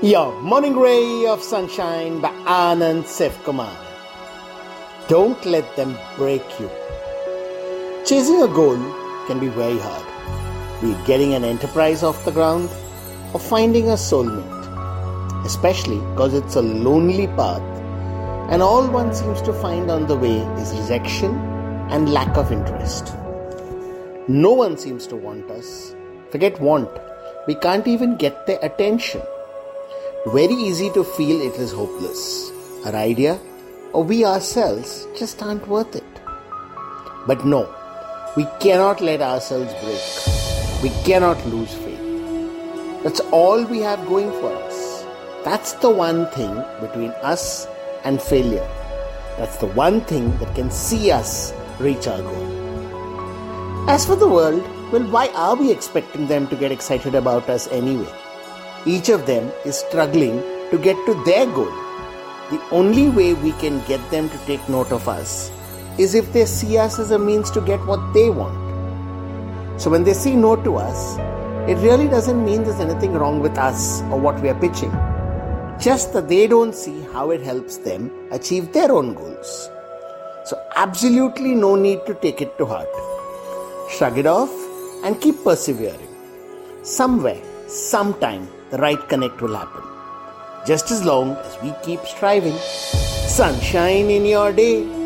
Your morning ray of sunshine by Anand Sivakumar. Don't let them break you. Chasing a goal can be very hard, be it getting an enterprise off the ground or finding a soulmate, especially because it's a lonely path and all one seems to find on the way is rejection and lack of interest. No one seems to want us. Forget want, we can't even get their attention. Very easy to feel it is hopeless. Our idea or we ourselves just aren't worth it. But no, we cannot let ourselves break. We cannot lose faith. That's all we have going for us. That's the one thing between us and failure. That's the one thing that can see us reach our goal. As for the world, well, why are we expecting them to get excited about us anyway? Each of them is struggling to get to their goal. The only way we can get them to take note of us is if they see us as a means to get what they want. So when they say no to us, it really doesn't mean there's anything wrong with us or what we are pitching. Just that they don't see how it helps them achieve their own goals. So, absolutely no need to take it to heart. Shrug it off and keep persevering. Somewhere, sometime, the right connect will happen. Just as long as we keep striving. Sunshine in your day.